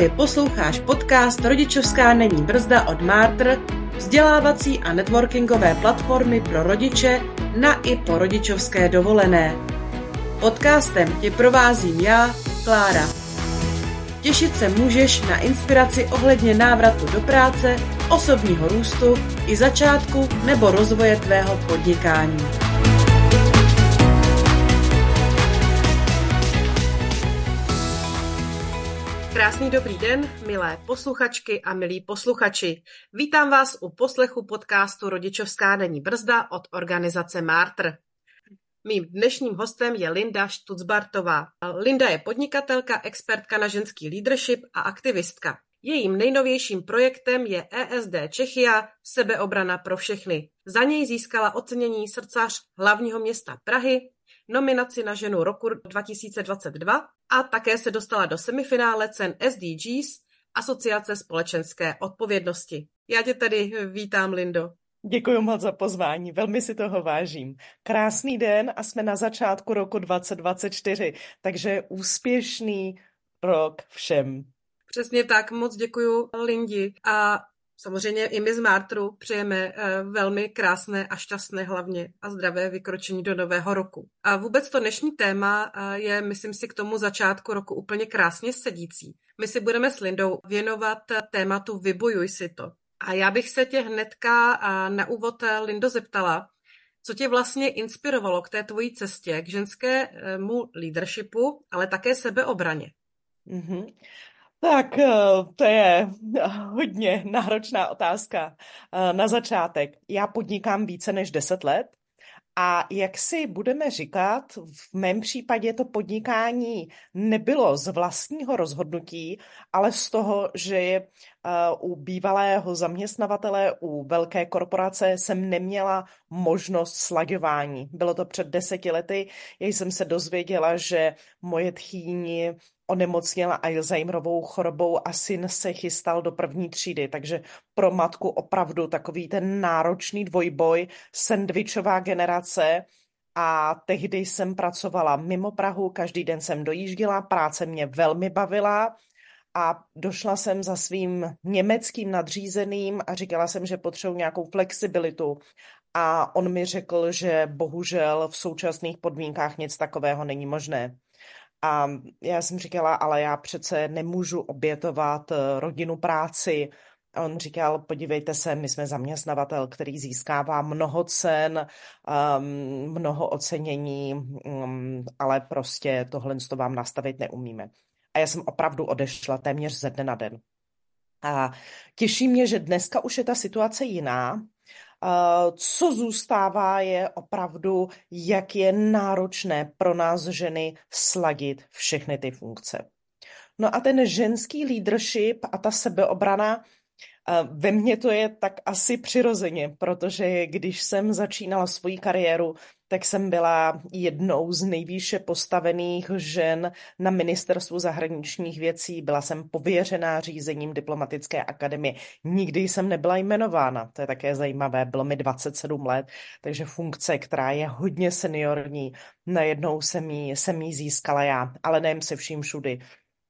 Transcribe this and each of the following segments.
Právě posloucháš podcast Rodičovská není brzda od Mártr, vzdělávací a networkingové platformy pro rodiče na i po rodičovské dovolené. Podcastem tě provázím já, Klára. Těšit se můžeš na inspiraci ohledně návratu do práce, osobního růstu i začátku nebo rozvoje tvého podnikání. Krásný dobrý den, milé posluchačky a milí posluchači. Vítám vás u poslechu podcastu Rodičovská není brzda od organizace Mártr. Mým dnešním hostem je Linda Štucbartová. Linda je podnikatelka, expertka na ženský leadership a aktivistka. Jejím nejnovějším projektem je ESD Čechia Sebeobrana pro všechny. Za něj získala ocenění srdcař hlavního města Prahy, nominaci na ženu roku 2022 a také se dostala do semifinále cen SDGs Asociace společenské odpovědnosti. Já tě tady vítám, Lindo. Děkuji moc za pozvání, velmi si toho vážím. Krásný den a jsme na začátku roku 2024, takže úspěšný rok všem. Přesně tak, moc děkuji Lindi a samozřejmě i my z Mártru přejeme eh, velmi krásné a šťastné hlavně a zdravé vykročení do nového roku. A vůbec to dnešní téma eh, je, myslím si, k tomu začátku roku úplně krásně sedící. My si budeme s Lindou věnovat tématu Vybojuj si to. A já bych se tě hnedka na úvod, eh, Lindo, zeptala, co tě vlastně inspirovalo k té tvojí cestě, k ženskému leadershipu, ale také sebeobraně? Mm-hmm. Tak eh, to je hodně náročná otázka eh, na začátek. Já podnikám více než 10 let a jak si budeme říkat, v mém případě to podnikání nebylo z vlastního rozhodnutí, ale z toho, že u bývalého zaměstnavatele, u velké korporace jsem neměla možnost slaďování. Bylo to před deseti lety, já jsem se dozvěděla, že moje tchýni onemocněla Alzheimerovou chorobou a syn se chystal do první třídy, takže pro matku opravdu takový ten náročný dvojboj, sendvičová generace, a tehdy jsem pracovala mimo Prahu, každý den jsem dojížděla, práce mě velmi bavila a došla jsem za svým německým nadřízeným a říkala jsem, že potřebuji nějakou flexibilitu. A on mi řekl, že bohužel v současných podmínkách nic takového není možné. A já jsem říkala, ale já přece nemůžu obětovat eh, rodinu práci. A on říkal, podívejte se, my jsme zaměstnavatel, který získává mnoho cen, um, mnoho ocenění, um, ale prostě tohle to vám nastavit neumíme. A já jsem opravdu odešla téměř ze dne na den. A těší mě, že dneska už je ta situace jiná. Co zůstává je opravdu, jak je náročné pro nás ženy sladit všechny ty funkce. No a ten ženský leadership a ta sebeobrana, ve mně to je tak asi přirozeně, protože když jsem začínala svoji kariéru, tak jsem byla jednou z nejvýše postavených žen na ministerstvu zahraničních věcí. Byla jsem pověřená řízením diplomatické akademie. Nikdy jsem nebyla jmenována. To je také zajímavé. Bylo mi 27 let, takže funkce, která je hodně seniorní, najednou jsem jí, jsem jí získala já, ale nejem se vším všudy.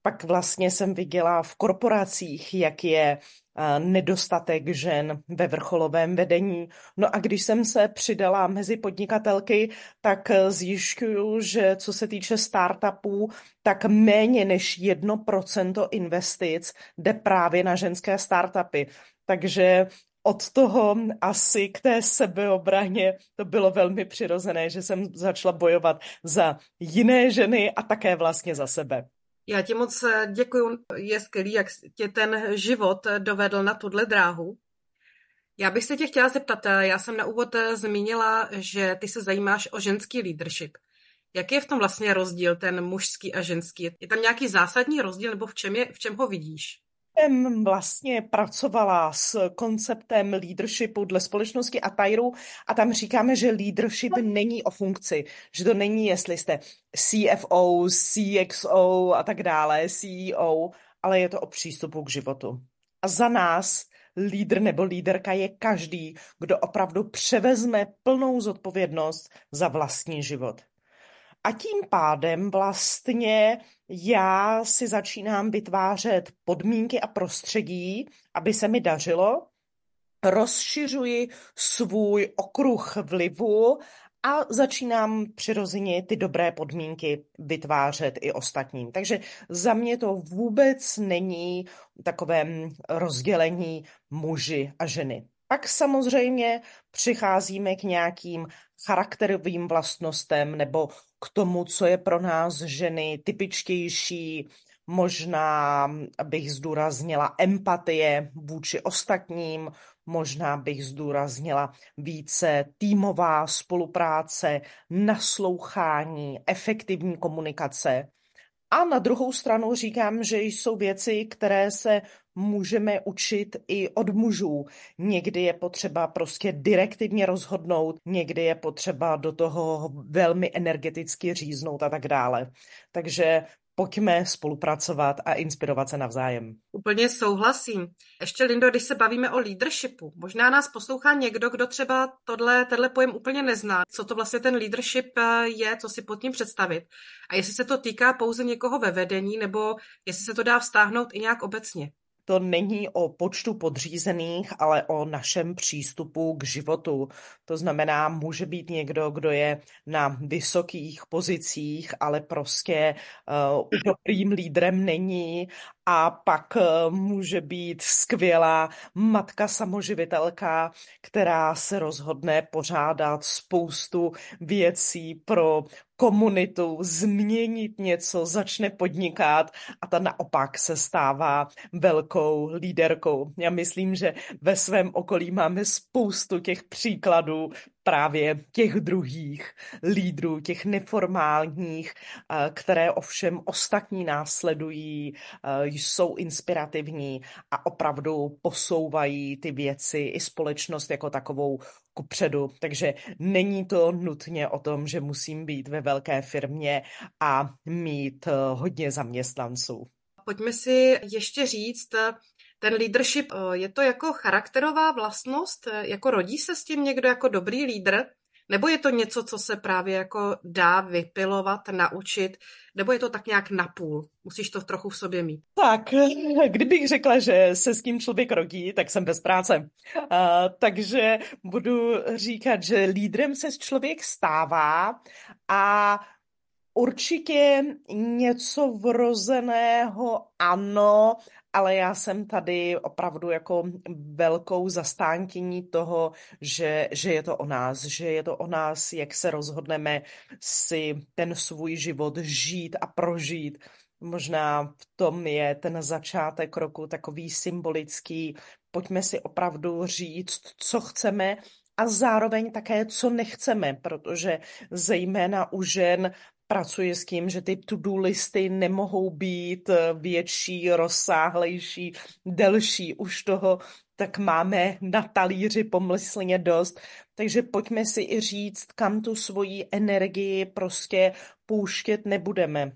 Pak vlastně jsem viděla v korporacích, jak je nedostatek žen ve vrcholovém vedení. No a když jsem se přidala mezi podnikatelky, tak zjišťuju, že co se týče startupů, tak méně než jedno procento investic jde právě na ženské startupy. Takže od toho asi k té sebeobraně to bylo velmi přirozené, že jsem začala bojovat za jiné ženy a také vlastně za sebe. Já ti moc eh, děkuji. Je skvělý, jak tě ten život eh, dovedl na tuhle dráhu. Já bych se tě chtěla zeptat, eh, já jsem na úvod zmínila, že ty se zajímáš o ženský leadership. Jaký je v tom vlastně rozdíl, ten mužský a ženský? Je tam nějaký zásadní rozdíl, nebo v čem, je, v čem ho vidíš? Jsem vlastně pracovala s konceptem leadershipu dle společnosti Atairu a tam říkáme, že leadership není o funkci, že to není, jestli jste CFO, CXO a tak dále, CEO, ale je to o přístupu k životu. A za nás lídr nebo líderka je každý, kdo opravdu převezme plnou zodpovědnost za vlastní život. A tím pádem vlastně já si začínám vytvářet podmínky a prostředí, aby se mi dařilo, rozšiřuji svůj okruh vlivu a začínám přirozeně ty dobré podmínky vytvářet i ostatním. Takže za mě to vůbec není takové rozdělení muži a ženy. Pak samozřejmě přicházíme k nějakým charakterovým vlastnostem nebo k tomu, co je pro nás ženy typičtější, možná bych zdůraznila empatie vůči ostatním, možná bych zdůraznila více týmová spolupráce, naslouchání, efektivní komunikace. A na druhou stranu říkám, že jsou věci, které se můžeme učit i od mužů. Někdy je potřeba prostě direktivně rozhodnout, někdy je potřeba do toho velmi energeticky říznout a tak dále. Takže pojďme spolupracovat a inspirovat se navzájem. Úplně souhlasím. Ještě, Lindo, když se bavíme o leadershipu, možná nás poslouchá někdo, kdo třeba tohle, tenhle pojem úplně nezná. Co to vlastně ten leadership eh, je, co si pod tím představit. A jestli se to týká pouze někoho ve vedení, nebo jestli se to dá vztáhnout i nějak obecně to není o počtu podřízených, ale o našem přístupu k životu. To znamená, může být někdo, kdo je na vysokých pozicích, ale prostě uh, dobrým lídrem není a pak uh, může být skvělá matka samoživitelka, která se rozhodne pořádat spoustu věcí pro komunitu, změnit něco, začne podnikat a ta naopak se stává velkou líderkou. Já myslím, že ve svém okolí máme spoustu těch příkladů právě těch druhých lídrů, těch neformálních, eh, které ovšem ostatní následují, eh, jsou inspirativní a opravdu posouvají ty věci i společnost jako takovou kupředu. Takže není to nutně o tom, že musím být ve velké firmě a mít eh, hodně zaměstnanců. Pojďme si ještě říct, ten leadership, je to jako charakterová vlastnost, jako rodí se s tím někdo jako dobrý lídr, nebo je to něco, co se právě jako dá vypilovat, naučit, nebo je to tak nějak napůl? Musíš to trochu v sobě mít. Tak, kdybych řekla, že se s tím člověk rodí, tak jsem bez práce. Uh, takže budu říkat, že lídrem se člověk stává a určitě něco vrozeného ano, ale já jsem tady opravdu jako velkou zastánkyní toho, že, že je to o nás, že je to o nás, jak se rozhodneme si ten svůj život žít a prožít. Možná v tom je ten začátek roku takový symbolický. Pojďme si opravdu říct, co chceme a zároveň také, co nechceme, protože zejména u žen pracuje s tím, že ty to-do listy nemohou být eh, větší, rozsáhlejší, delší. Už toho tak máme na talíři pomyslně dost. Takže pojďme si i říct, kam tu svoji energii prostě pouštět nebudeme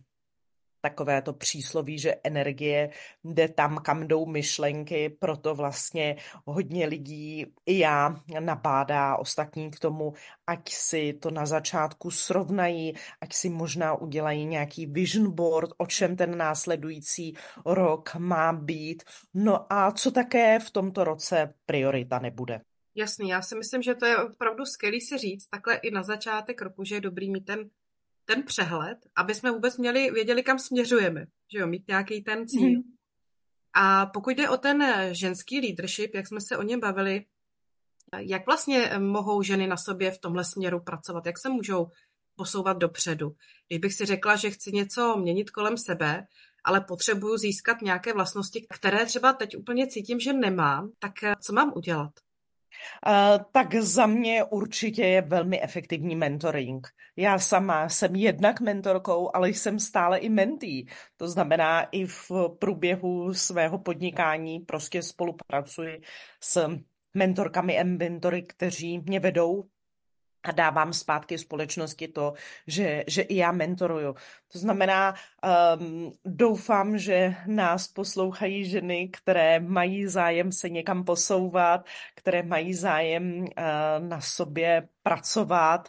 takové to přísloví, že energie jde tam, kam jdou myšlenky, proto vlastně hodně lidí, i já, nabádá ostatní k tomu, ať si to na začátku srovnají, ať si možná udělají nějaký vision board, o čem ten následující rok má být. No a co také v tomto roce priorita nebude. Jasný, já si myslím, že to je opravdu skvělý si říct, takhle i na začátek roku, že je dobrý mít ten ten přehled, aby jsme vůbec měli, věděli, kam směřujeme, že jo, mít nějaký ten cíl. Mm. A pokud jde o ten ženský leadership, jak jsme se o něm bavili, jak vlastně mohou ženy na sobě v tomhle směru pracovat, jak se můžou posouvat dopředu. Když bych si řekla, že chci něco měnit kolem sebe, ale potřebuju získat nějaké vlastnosti, které třeba teď úplně cítím, že nemám, tak co mám udělat? Tak za mě určitě je velmi efektivní mentoring. Já sama jsem jednak mentorkou, ale jsem stále i mentý. To znamená, i v průběhu svého podnikání prostě spolupracuji s mentorkami a mentory, kteří mě vedou a dávám zpátky společnosti to, že, že i já mentoruju. To znamená, um, doufám, že nás poslouchají ženy, které mají zájem se někam posouvat, které mají zájem uh, na sobě pracovat.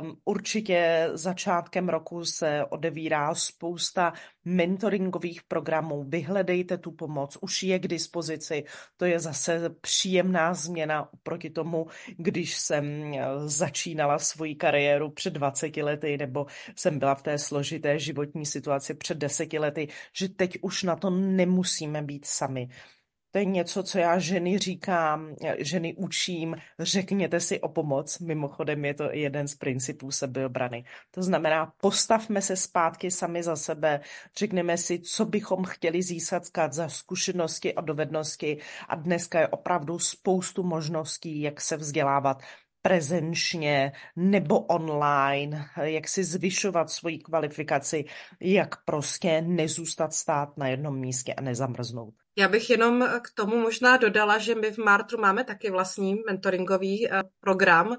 Um, určitě začátkem roku se odevírá spousta mentoringových programů. Vyhledejte tu pomoc, už je k dispozici. To je zase příjemná změna proti tomu, když jsem eh, začínala svoji kariéru před 20 lety nebo jsem byla v té složité životní situaci před 10 lety, že teď už na to nemusíme být sami. To je něco, co já ženy říkám, ženy učím, řekněte si o pomoc. Mimochodem je to jeden z principů sebeobrany. To znamená, postavme se zpátky sami za sebe, řekneme si, co bychom chtěli získat za zkušenosti a dovednosti a dneska je opravdu spoustu možností, jak se vzdělávat prezenčně nebo online, jak si zvyšovat svoji kvalifikaci, jak prostě nezůstat stát na jednom místě a nezamrznout. Já bych jenom k tomu možná dodala, že my v Martru máme taky vlastní mentoringový eh, program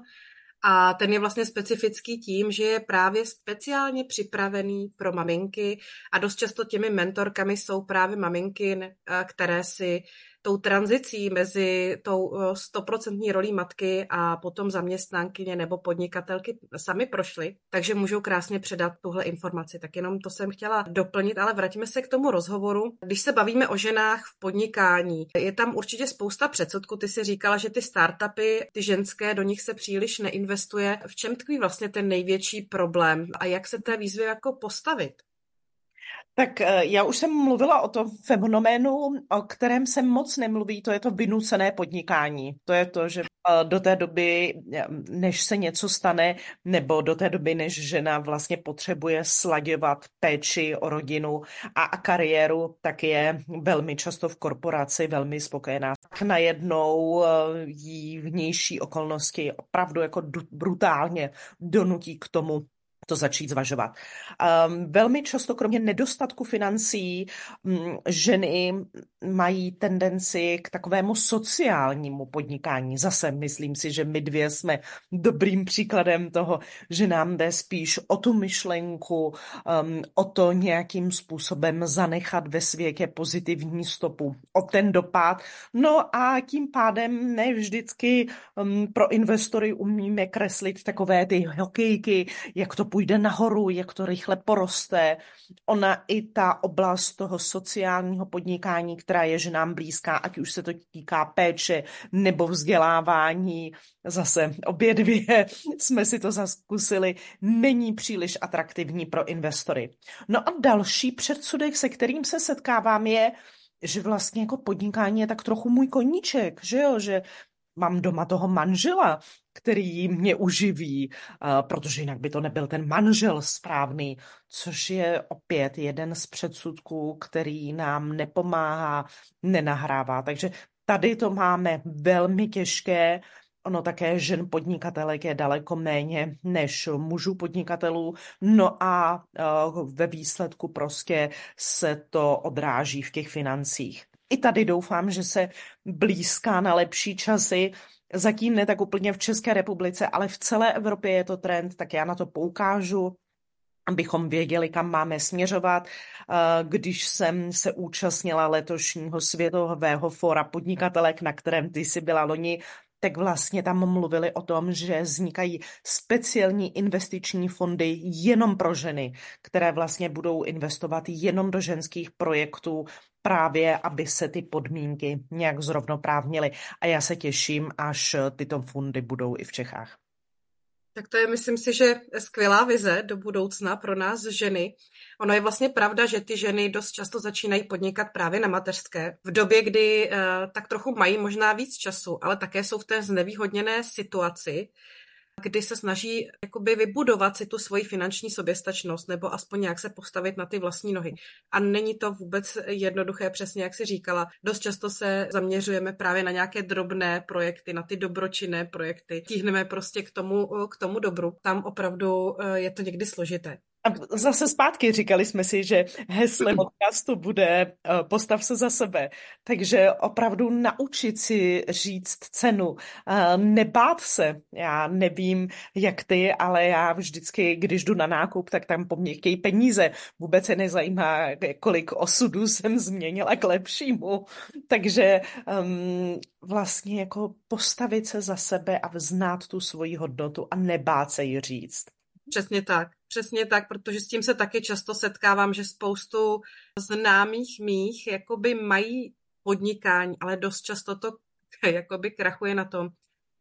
a ten je vlastně specifický tím, že je právě speciálně připravený pro maminky a dost často těmi mentorkami jsou právě maminky, eh, které si tou tranzicí mezi tou stoprocentní rolí matky a potom zaměstnankyně nebo podnikatelky sami prošly, takže můžou krásně předat tuhle informaci. Tak jenom to jsem chtěla doplnit, ale vraťme se k tomu rozhovoru. Když se bavíme o ženách v podnikání, je tam určitě spousta předsudků. Ty si říkala, že ty startupy, ty ženské, do nich se příliš neinvestuje. V čem tkví vlastně ten největší problém a jak se té výzvy jako postavit? Tak eh, já už jsem mluvila o tom fenoménu, o kterém se moc nemluví, to je to vynucené podnikání. To je to, že eh, do té doby, eh, než se něco stane, nebo do té doby, než žena vlastně potřebuje sladěvat péči o rodinu a, a kariéru, tak je velmi často v korporaci velmi spokojená. Tak najednou jí vnější okolnosti opravdu jako brutálně donutí k tomu, to začít zvažovat. Um, velmi často, kromě nedostatku financí, um, ženy mají tendenci k takovému sociálnímu podnikání. Zase myslím si, že my dvě jsme dobrým příkladem toho, že nám jde spíš o tu myšlenku, um, o to nějakým způsobem zanechat ve světě pozitivní stopu, o ten dopad. No a tím pádem ne vždycky um, pro investory umíme kreslit takové ty hokejky, jak to nahoru, jak to rychle poroste. Ona i ta oblast toho sociálního podnikání, která je ženám blízká, ať už se to týká péče nebo vzdělávání, zase obě dvě jsme si to zaskusili, není příliš atraktivní pro investory. No a další předsudek, se kterým se setkávám, je, že vlastně jako podnikání je tak trochu můj koníček, že jo, že mám doma toho manžela, který mě uživí, protože jinak by to nebyl ten manžel správný, což je opět jeden z předsudků, který nám nepomáhá, nenahrává. Takže tady to máme velmi těžké. Ono také žen podnikatelek je daleko méně než mužů podnikatelů. No a ve výsledku prostě se to odráží v těch financích. I tady doufám, že se blízká na lepší časy. Zatím ne tak úplně v České republice, ale v celé Evropě je to trend, tak já na to poukážu abychom věděli, kam máme směřovat. Když jsem se účastnila letošního světového fora podnikatelek, na kterém ty jsi byla loni, tak vlastně tam mluvili o tom, že vznikají speciální investiční fondy jenom pro ženy, které vlastně budou investovat jenom do ženských projektů, právě aby se ty podmínky nějak zrovnoprávnily. A já se těším, až tyto fondy budou i v Čechách. Tak to je, myslím si, že skvělá vize do budoucna pro nás ženy. Ono je vlastně pravda, že ty ženy dost často začínají podnikat právě na mateřské. V době, kdy uh, tak trochu mají možná víc času, ale také jsou v té znevýhodněné situaci, kdy se snaží jakoby vybudovat si tu svoji finanční soběstačnost nebo aspoň nějak se postavit na ty vlastní nohy. A není to vůbec jednoduché, přesně jak si říkala. Dost často se zaměřujeme právě na nějaké drobné projekty, na ty dobročinné projekty. Tíhneme prostě k tomu, k tomu dobru. Tam opravdu eh, je to někdy složité. A zase zpátky říkali jsme si, že heslem podcastu bude eh, postav se za sebe. Takže opravdu naučit si říct cenu, eh, nebát se. Já nevím, jak ty, ale já vždycky, když jdu na nákup, tak tam po mně chtějí peníze. Vůbec se nezajímá, kolik osudů jsem změnila k lepšímu. Takže um, vlastně jako postavit se za sebe a znát tu svoji hodnotu a nebát se ji říct. Přesně tak, přesně tak, protože s tím se taky často setkávám, že spoustu známých mých jakoby mají podnikání, ale dost často to jakoby krachuje na tom,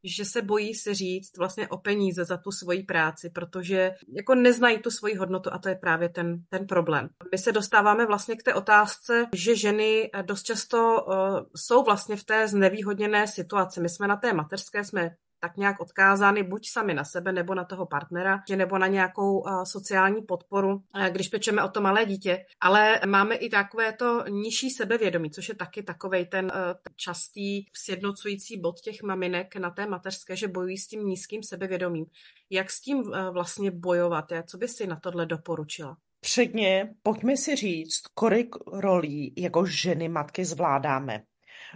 že se bojí si říct vlastně o peníze za tu svoji práci, protože jako neznají tu svoji hodnotu a to je právě ten, ten problém. My se dostáváme vlastně k té otázce, že ženy dost často uh, jsou vlastně v té znevýhodněné situaci. My jsme na té mateřské, jsme tak nějak odkázány buď sami na sebe nebo na toho partnera, nebo na nějakou sociální podporu, když pečeme o to malé dítě. Ale máme i takové to nižší sebevědomí, což je taky takový ten uh, častý sjednocující bod těch maminek na té mateřské, že bojují s tím nízkým sebevědomím. Jak s tím uh, vlastně bojovat? Co by si na tohle doporučila? Předně pojďme si říct, kolik rolí jako ženy matky zvládáme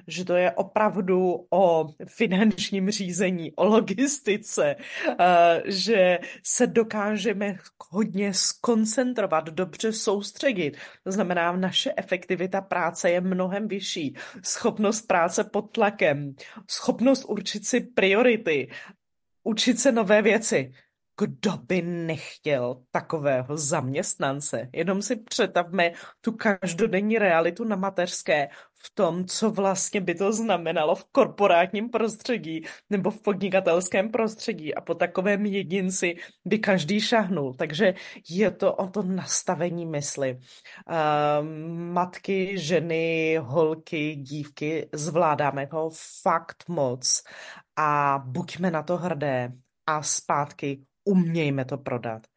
že to je opravdu o finančním řízení, o logistice, eh, že se dokážeme hodně skoncentrovat, dobře soustředit. To znamená, naše efektivita práce je mnohem vyšší. Schopnost práce pod tlakem, schopnost určit si priority, učit se nové věci kdo by nechtěl takového zaměstnance? Jenom si představme tu každodenní realitu na mateřské v tom, co vlastně by to znamenalo v korporátním prostředí nebo v podnikatelském prostředí a po takovém jedinci by každý šahnul. Takže je to o to nastavení mysli. Um, matky, ženy, holky, dívky, zvládáme ho fakt moc a buďme na to hrdé a zpátky umějme to prodat.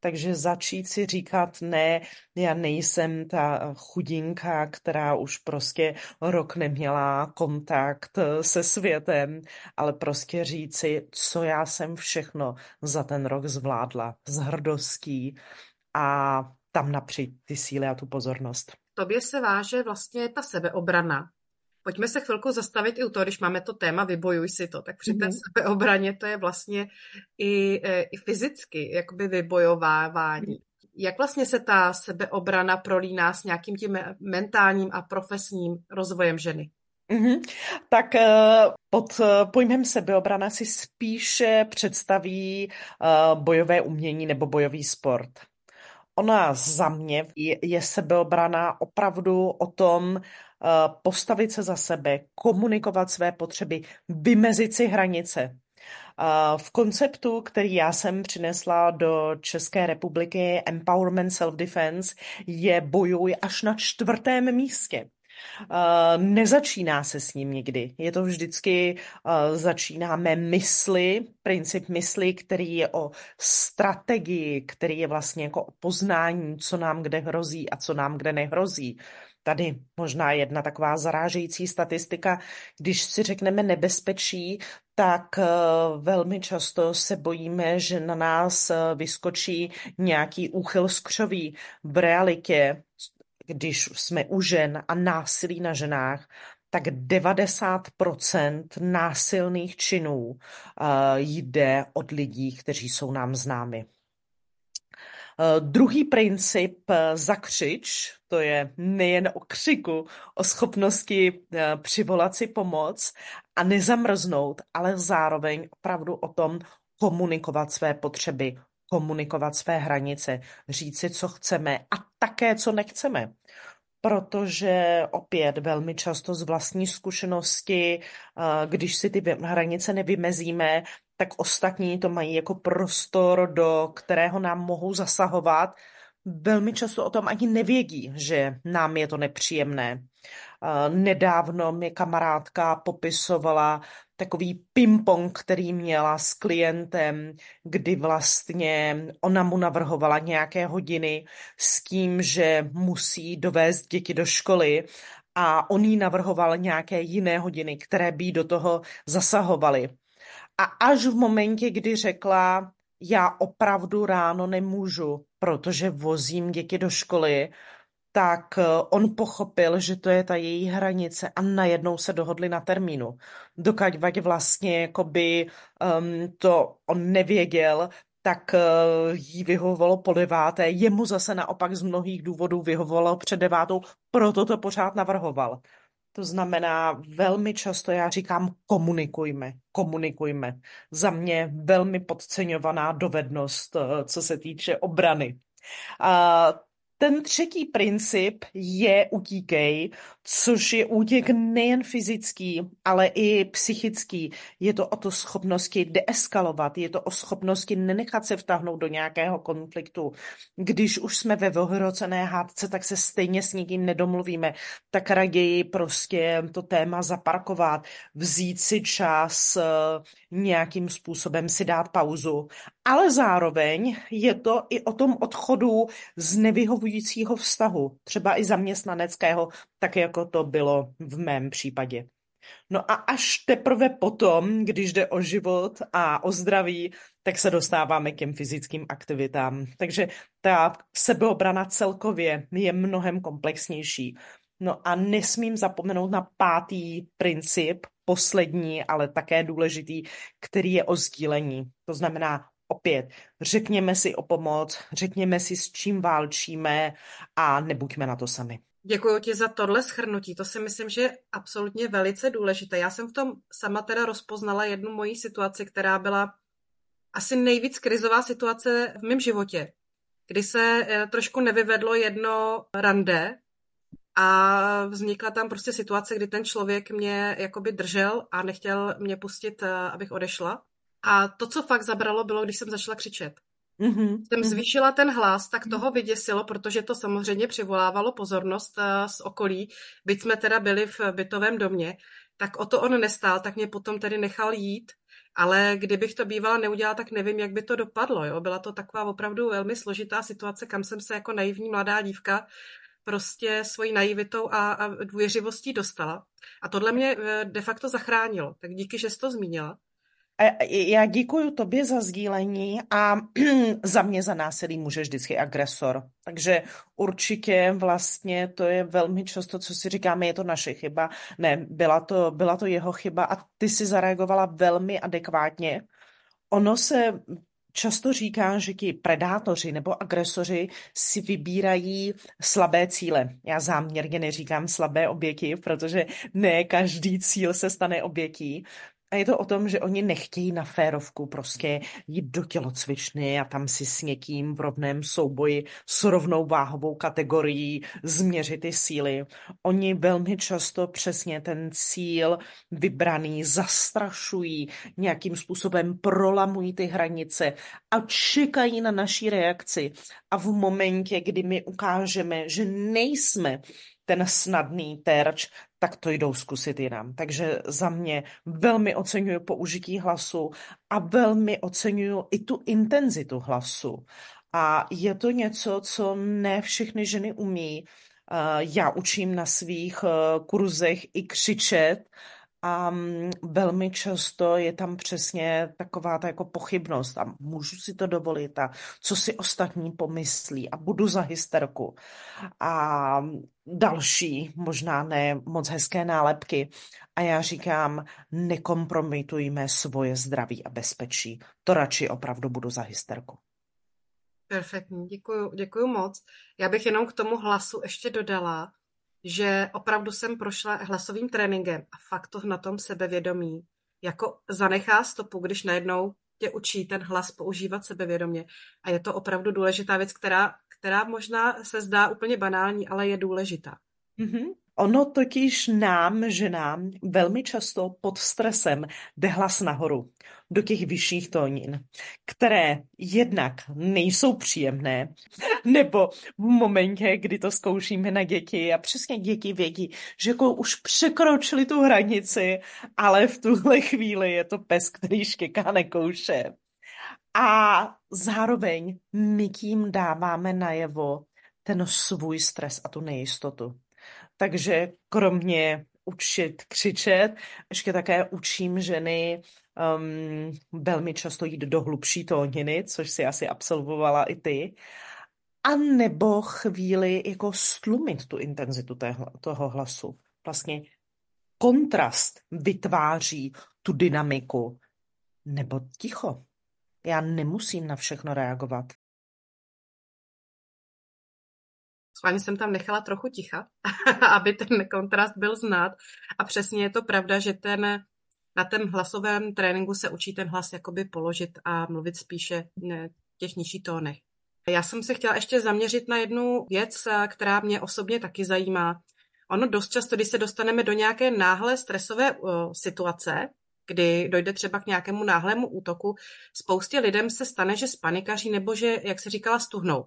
Takže začít si říkat, ne, já nejsem ta chudinka, která už prostě rok neměla kontakt se světem, ale prostě říci, co já jsem všechno za ten rok zvládla s hrdostí a tam napřít ty síly a tu pozornost. Tobě se váže vlastně ta sebeobrana, Pojďme se chvilku zastavit i u toho, když máme to téma vybojuj si to, tak při té mm-hmm. sebeobraně to je vlastně i, e, i fyzicky jakoby vybojovávání. Jak vlastně se ta sebeobrana prolíná s nějakým tím mentálním a profesním rozvojem ženy? Mm-hmm. Tak e, pod e, pojmem sebeobrana si spíše představí bojové umění nebo bojový sport. Ona za mě je sebeobrana opravdu o tom postavit se za sebe, komunikovat své potřeby, vymezit si hranice. Eh, v konceptu, který já jsem přinesla do České republiky, Empowerment Self-Defense, je bojuj až na čtvrtém místě. Uh, nezačíná se s ním nikdy. Je to vždycky, začínáme mysli, princip mysli, který je o strategii, který je vlastně jako o poznání, co nám kde hrozí a co nám kde nehrozí. Tady možná jedna taková zarážející statistika, když si řekneme nebezpečí, tak eh, velmi často se bojíme, že na nás eh, vyskočí nějaký úchyl skřoví. V realitě, když jsme u žen a násilí na ženách, tak 90% násilných činů eh, jde od lidí, kteří jsou nám známi. Uh, druhý princip uh, zakřič, to je nejen o křiku, o schopnosti uh, přivolat si pomoc a nezamrznout, ale zároveň opravdu o tom komunikovat své potřeby, komunikovat své hranice, říci, co chceme a také, co nechceme. Protože opět velmi často z vlastní zkušenosti, když si ty hranice nevymezíme, tak ostatní to mají jako prostor, do kterého nám mohou zasahovat. Velmi často o tom ani nevědí, že nám je to nepříjemné. Nedávno mi kamarádka popisovala takový ping-pong, který měla s klientem, kdy vlastně ona mu navrhovala nějaké hodiny s tím, že musí dovést děti do školy a on jí navrhoval nějaké jiné hodiny, které by do toho zasahovaly. A až v momentě, kdy řekla, já opravdu ráno nemůžu, protože vozím děti do školy, tak eh, on pochopil, že to je ta její hranice a najednou se dohodli na termínu. Dokud vlastně jakoby um, to on nevěděl, tak uh, jí vyhovovalo po deváté, jemu zase naopak z mnohých důvodů vyhovovalo před devátou, proto to pořád navrhoval. To znamená, velmi často já říkám, komunikujme, komunikujme. Za mě velmi podceňovaná dovednost, eh, co se týče obrany. A ten třetí princip je utíkej, což je útěk nejen fyzický, ale i psychický. Je to o to schopnosti deeskalovat, je to o schopnosti nenechat se vtáhnout do nějakého konfliktu. Když už jsme ve vyhrocené hádce, tak se stejně s nikým nedomluvíme, tak raději prostě to téma zaparkovat, vzít si čas, eh, nějakým způsobem si dát pauzu. Ale zároveň je to i o tom odchodu z nevyhovujícího vztahu, třeba i zaměstnaneckého, tak jako to bylo v mém případě. No a až teprve potom, když jde o život a o zdraví, tak se dostáváme k těm fyzickým aktivitám. Takže ta sebeobrana celkově je mnohem komplexnější. No a nesmím zapomenout na pátý princip, poslední, ale také důležitý, který je o sdílení. To znamená opět, řekněme si o pomoc, řekněme si, s čím válčíme a nebuďme na to sami. Děkuji ti za tohle schrnutí. To si myslím, že je absolutně velice důležité. Já jsem v tom sama teda rozpoznala jednu moji situaci, která byla asi nejvíc krizová situace v mém životě, kdy se eh, trošku nevyvedlo jedno rande a vznikla tam prostě situace, kdy ten člověk mě jakoby držel a nechtěl mě pustit, eh, abych odešla. A to, co fakt zabralo, bylo, když jsem začala křičet. Mm-hmm. Jsem mhm. zvýšila ten hlas, tak toho vyděsilo, protože to samozřejmě přivolávalo pozornost uh, z okolí. Byť jsme teda byli v bytovém domě, tak o to on nestál, tak mě potom tedy nechal jít. Ale kdybych to bývala neudělala, tak nevím, jak by to dopadlo. Jo? Byla to taková opravdu velmi složitá situace, kam jsem se jako naivní mladá dívka prostě svojí naivitou a, a důvěřivostí dostala. A tohle mě eh, de facto zachránilo. Tak díky, že jsi to zmínila. Já děkuji tobě za sdílení a za mě za násilí může vždycky agresor. Takže určitě vlastně to je velmi často, co si říkáme, je to naše chyba. Ne, byla to, byla to jeho chyba a ty si zareagovala velmi adekvátně. Ono se často říká, že ti predátoři nebo agresoři si vybírají slabé cíle. Já záměrně neříkám slabé oběti, protože ne každý cíl se stane obětí, a je to o tom, že oni nechtějí na férovku prostě jít do tělocvičny a tam si s někým v rovném souboji s rovnou váhovou kategorií změřit ty síly. Oni velmi často přesně ten cíl vybraný zastrašují, nějakým způsobem prolamují ty hranice a čekají na naší reakci. A v momentě, kdy my ukážeme, že nejsme ten snadný terč, tak to jdou zkusit jinam. Takže za mě velmi oceňuju použití hlasu a velmi oceňuju i tu intenzitu hlasu. A je to něco, co ne všechny ženy umí. Já učím na svých eh, kurzech i křičet a mm, velmi často je tam přesně taková ta jako pochybnost a můžu si to dovolit a co si ostatní pomyslí a budu za hysterku. A další, možná ne moc hezké nálepky. A já říkám, nekompromitujme svoje zdraví a bezpečí. To radši opravdu budu za hysterku. Perfektní, děkuju, děkuju moc. Já bych jenom k tomu hlasu ještě dodala, že opravdu jsem prošla hlasovým tréninkem a fakt to na tom sebevědomí jako zanechá stopu, když najednou tě učí ten hlas používat sebevědomě. A je to opravdu důležitá věc, která, která možná se zdá úplně banální, ale je důležitá. Mm-hmm. Ono totiž nám, ženám, velmi často pod stresem jde hlas nahoru, do těch vyšších tónin, které jednak nejsou příjemné, nebo v momentě, kdy to zkoušíme na děti a přesně děti vědí, že jako už překročili tu hranici, ale v tuhle chvíli je to pes, který štěká nekouše. A zároveň my tím dáváme najevo ten svůj stres a tu nejistotu. Takže kromě učit křičet, ještě také učím ženy um, velmi často jít do hlubší tóniny, což si asi absolvovala i ty. A nebo chvíli jako stlumit tu intenzitu tého, toho hlasu. Vlastně kontrast vytváří tu dynamiku. Nebo ticho. Já nemusím na všechno reagovat. Schválně jsem tam nechala trochu ticha, aby ten kontrast byl znát. A přesně je to pravda, že ten, na ten hlasovém tréninku se učí ten hlas jakoby položit a mluvit spíše v těch nižších tónech. Já jsem se chtěla ještě zaměřit na jednu věc, která mě osobně taky zajímá. Ono dost často, když se dostaneme do nějaké náhle stresové uh, situace, kdy dojde třeba k nějakému náhlému útoku, spoustě lidem se stane, že spanikaří nebo že, jak se říkala, stuhnou.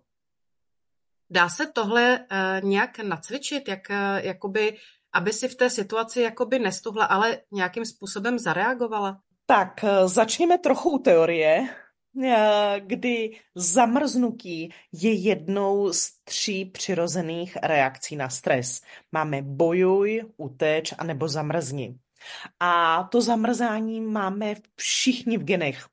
Dá se tohle uh, nějak nacvičit, jak, uh, jakoby, aby si v té situaci jakoby nestuhla, ale nějakým způsobem zareagovala? Tak začněme trochu u teorie, kdy zamrznutí je jednou z tří přirozených reakcí na stres. Máme bojuj, uteč a nebo zamrzni. A to zamrzání máme všichni v genech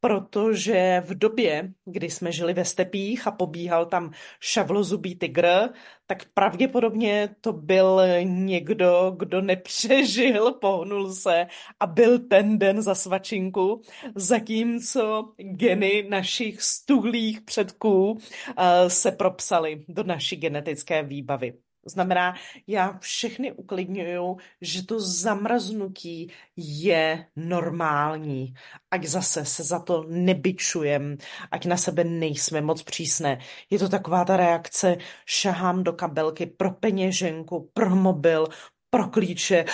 protože v době, kdy jsme žili ve stepích a pobíhal tam šavlozubý tygr, tak pravděpodobně to byl někdo, kdo nepřežil, pohnul se a byl ten den za svačinku, zatímco geny našich stuhlých předků eh, se propsaly do naší genetické výbavy. Znamená, já všechny uklidňuju, že to zamrznutí je normální. Ať zase se za to nebyčujem, ať na sebe nejsme moc přísné. Je to taková ta reakce, šahám do kabelky pro peněženku, pro mobil, pro klíče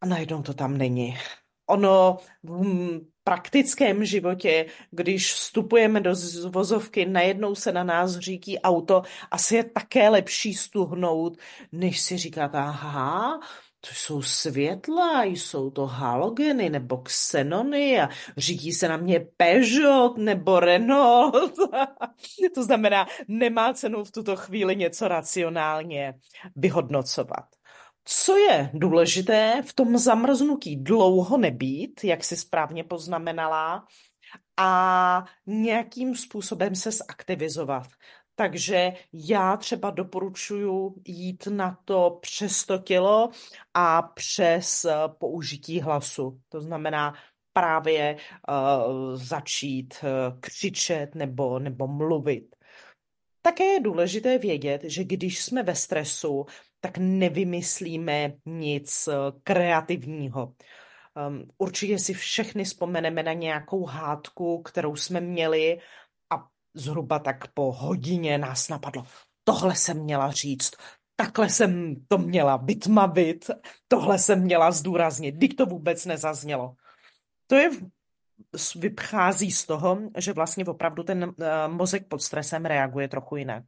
a najednou to tam není. Ono v praktickém životě, když vstupujeme do vozovky, najednou se na nás říkí auto, asi je také lepší stuhnout, než si říkat, aha, to jsou světla, jsou to halogeny nebo xenony a řídí se na mě Peugeot nebo Renault. to znamená, nemá cenu v tuto chvíli něco racionálně vyhodnocovat. Co je důležité v tom zamrznutí dlouho nebýt, jak si správně poznamenala, a nějakým způsobem se zaktivizovat. Takže já třeba doporučuji jít na to přes to tělo a přes eh, použití hlasu. To znamená právě uh, začít uh, křičet nebo, nebo mluvit. Také je důležité vědět, že když jsme ve stresu, tak nevymyslíme nic eh, kreativního. Um, určitě si všechny vzpomeneme na nějakou hádku, kterou jsme měli a zhruba tak po hodině nás napadlo, tohle jsem měla říct, takhle jsem to měla vytmavit, tohle jsem měla zdůraznit, když to vůbec nezaznělo. To je vychází z toho, že vlastně opravdu ten uh, mozek pod stresem reaguje trochu jinak.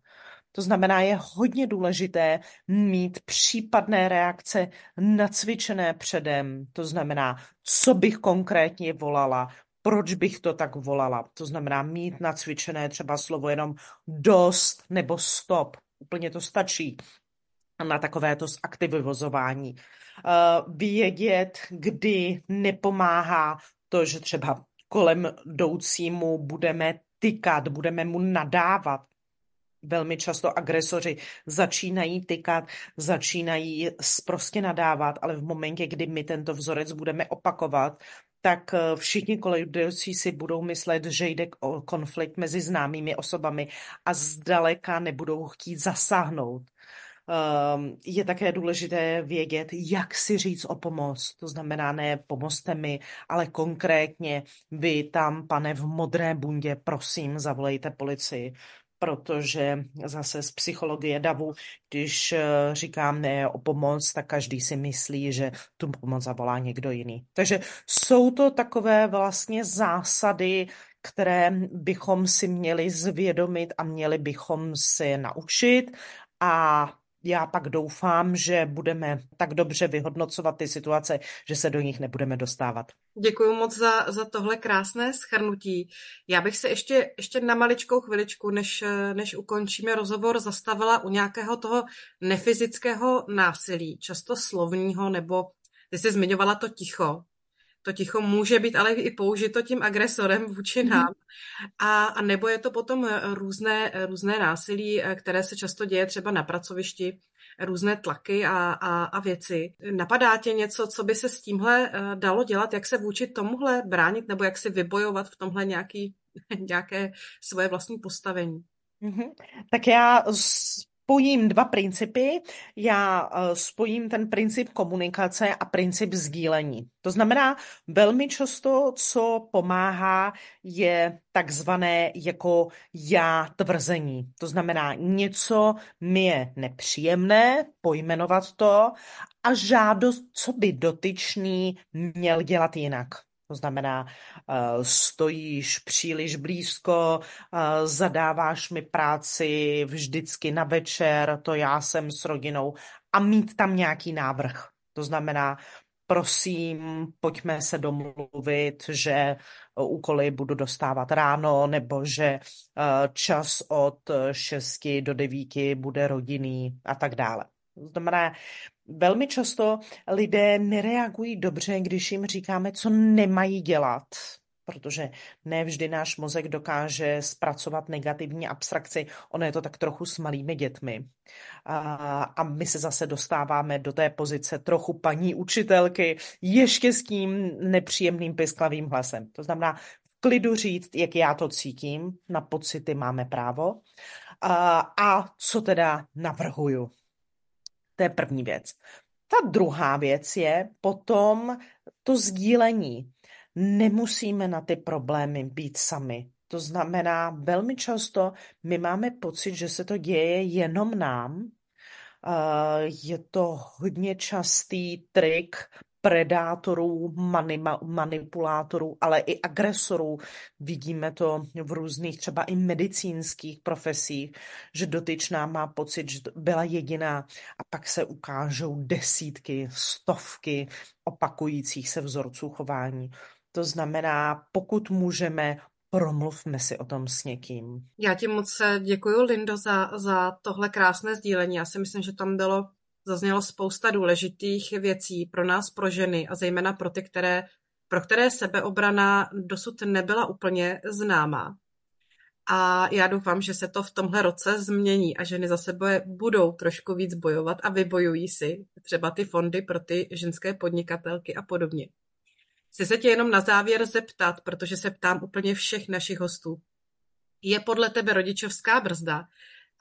To znamená, je hodně důležité mít případné reakce nacvičené předem. To znamená, co bych konkrétně volala, proč bych to tak volala. To znamená mít nacvičené třeba slovo jenom dost nebo stop. Úplně to stačí na takovéto zaktivizování. Uh, vědět, kdy nepomáhá to, že třeba kolem jdoucímu budeme tykat, budeme mu nadávat, velmi často agresoři začínají tykat, začínají prostě nadávat, ale v momentě, kdy my tento vzorec budeme opakovat, tak eh, všichni kolejdoucí si budou myslet, že jde o konflikt mezi známými osobami a zdaleka nebudou chtít zasáhnout. Ehm, je také důležité vědět, jak si říct o pomoc. To znamená, ne pomozte mi, ale konkrétně vy tam, pane v modré bundě, prosím, zavolejte policii protože zase z psychologie davu, když eh, říkám ne o pomoc, tak každý si myslí, že tu pomoc zavolá někdo jiný. Takže jsou to takové vlastně zásady, které bychom si měli zvědomit a měli bychom si naučit a já pak doufám, že budeme tak dobře vyhodnocovat ty situace, že se do nich nebudeme dostávat. Děkuji moc za, za tohle krásné schrnutí. Já bych se ještě, ještě na maličkou chviličku, než, než ukončíme rozhovor, zastavila u nějakého toho nefyzického násilí, často slovního, nebo ty jsi zmiňovala to ticho. To ticho může být ale i použito tím agresorem vůči nám. Mm-hmm. A, a nebo je to potom různé, různé násilí, které se často děje třeba na pracovišti, různé tlaky a, a, a věci. Napadá tě něco, co by se s tímhle eh, dalo dělat, jak se vůči tomuhle bránit, nebo jak si vybojovat v tomhle nějaký, nějaké svoje vlastní postavení? Mm-hmm. Tak já spojím dva principy. Já eh, spojím ten princip komunikace a princip sdílení. To znamená, velmi často, co pomáhá, je takzvané jako já tvrzení. To znamená, něco mi je nepříjemné, pojmenovat to a žádost, co by dotyčný měl dělat jinak. To znamená, eh, stojíš příliš blízko, eh, zadáváš mi práci vždycky na večer, to já jsem s rodinou a mít tam nějaký návrh. To znamená, prosím, pojďme se domluvit, že úkoly budu dostávat ráno, nebo že eh, čas od 6 do 9 bude rodinný a tak dále. To znamená, velmi často lidé nereagují dobře, když jim říkáme, co nemají dělat, protože ne vždy náš mozek dokáže zpracovat negativní abstrakci. Ono je to tak trochu s malými dětmi. A, my se zase dostáváme do té pozice trochu paní učitelky, ještě s tím nepříjemným pisklavým hlasem. To znamená, v klidu říct, jak já to cítím, na pocity máme právo. A, a co teda navrhuju. To je první věc. Ta druhá věc je potom to sdílení. Nemusíme na ty problémy být sami. To znamená, velmi často my máme pocit, že se to děje jenom nám. Je to hodně častý trik predátorů, manipulátorů, ale i agresorů. Vidíme to v různých třeba i medicínských profesích, že dotyčná má pocit, že byla jediná a pak se ukážou desítky, stovky opakujících se vzorců chování. To znamená, pokud můžeme, promluvme si o tom s někým. Já ti moc děkuji, Lindo, za, za tohle krásné sdílení. Já si myslím, že tam bylo zaznělo spousta důležitých věcí pro nás, pro ženy a zejména pro ty, které, pro které sebeobrana dosud nebyla úplně známá. A já doufám, že se to v tomhle roce změní a ženy za sebe budou trošku víc bojovat a vybojují si třeba ty fondy pro ty ženské podnikatelky a podobně. Chci se tě jenom na závěr zeptat, protože se ptám úplně všech našich hostů. Je podle tebe rodičovská brzda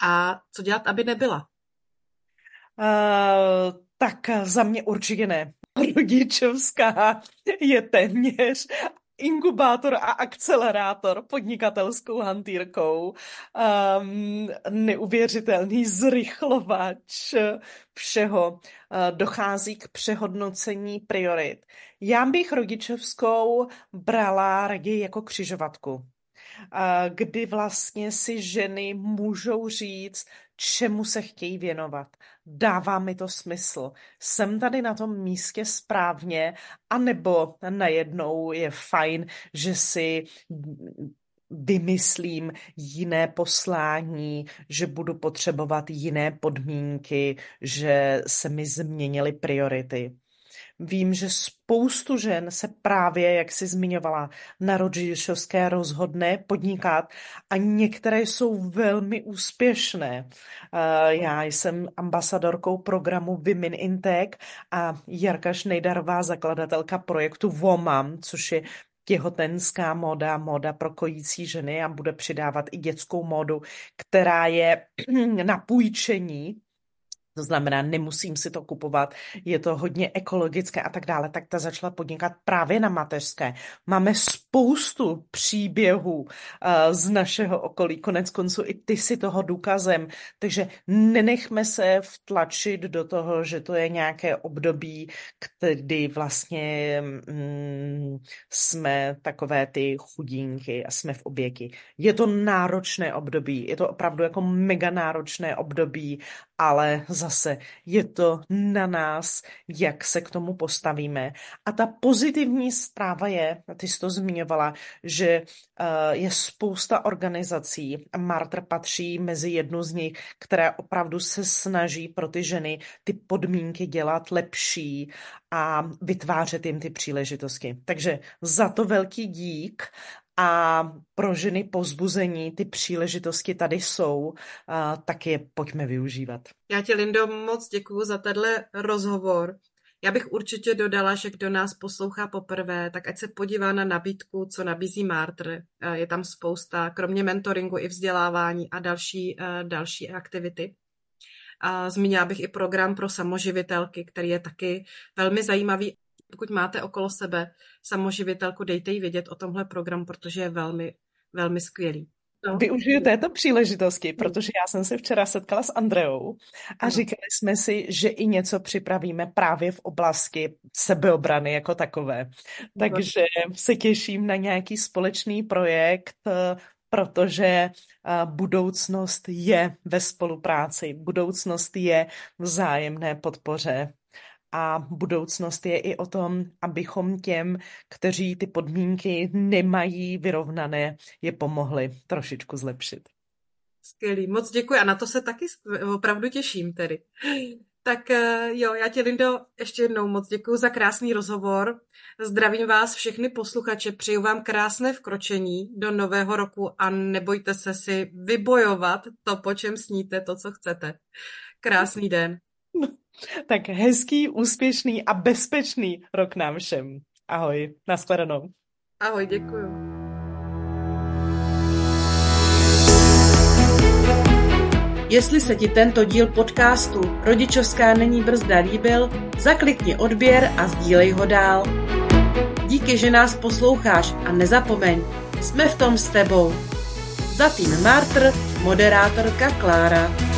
a co dělat, aby nebyla? Uh, tak za mě určitě ne. Rodičovská je téměř inkubátor a akcelerátor podnikatelskou hantýrkou, um, neuvěřitelný zrychlovač všeho, uh, dochází k přehodnocení priorit. Já bych rodičovskou brala raději jako křižovatku, uh, kdy vlastně si ženy můžou říct, čemu se chtějí věnovat. Dává mi to smysl. Jsem tady na tom místě správně, anebo najednou je fajn, že si vymyslím jiné poslání, že budu potřebovat jiné podmínky, že se mi změnily priority. Vím, že spoustu žen se právě, jak jsi zmiňovala, na rodičovské rozhodne podnikat a některé jsou velmi úspěšné. Já jsem ambasadorkou programu Women in Tech a Jarka Šnejdarová, zakladatelka projektu VOMAM, což je těhotenská moda, moda pro kojící ženy a bude přidávat i dětskou modu, která je na půjčení to znamená, nemusím si to kupovat, je to hodně ekologické a tak dále, tak ta začala podnikat právě na mateřské. Máme spoustu příběhů uh, z našeho okolí, konec konců i ty si toho důkazem, takže nenechme se vtlačit do toho, že to je nějaké období, kdy vlastně mm, jsme takové ty chudínky a jsme v oběky. Je to náročné období, je to opravdu jako mega náročné období ale zase je to na nás, jak se k tomu postavíme. A ta pozitivní zpráva je, ty jsi to zmiňovala, že uh, je spousta organizací, Martr patří mezi jednu z nich, které opravdu se snaží pro ty ženy ty podmínky dělat lepší a vytvářet jim ty příležitosti. Takže za to velký dík a pro ženy pozbuzení, ty příležitosti tady jsou, tak je pojďme využívat. Já ti, Lindo, moc děkuji za tenhle rozhovor. Já bych určitě dodala, že kdo nás poslouchá poprvé, tak ať se podívá na nabídku, co nabízí Martr. Je tam spousta, kromě mentoringu i vzdělávání a další, další aktivity. A zmínila bych i program pro samoživitelky, který je taky velmi zajímavý pokud máte okolo sebe samoživitelku, dejte jí vědět o tomhle programu, protože je velmi, velmi skvělý. No. Využiju této příležitosti, protože já jsem se včera setkala s Andreou a no. říkali jsme si, že i něco připravíme právě v oblasti sebeobrany jako takové. Takže se těším na nějaký společný projekt, protože budoucnost je ve spolupráci, budoucnost je vzájemné podpoře a budoucnost je i o tom, abychom těm, kteří ty podmínky nemají vyrovnané, je pomohli trošičku zlepšit. Skvělý, moc děkuji a na to se taky opravdu těším tedy. Tak eh, jo, já tě, Lindo, ještě jednou moc děkuji za krásný rozhovor. Zdravím vás všechny posluchače, přeju vám krásné vkročení do nového roku a nebojte se si vybojovat to, po čem sníte, to, co chcete. Krásný den. Tak hezký, úspěšný a bezpečný rok nám všem. Ahoj, nashledanou. Ahoj, děkuju. Jestli se ti tento díl podcastu Rodičovská není brzda líbil, zaklikni odběr a sdílej ho dál. Díky, že nás posloucháš a nezapomeň, jsme v tom s tebou. Za tým Martr, moderátorka Klára.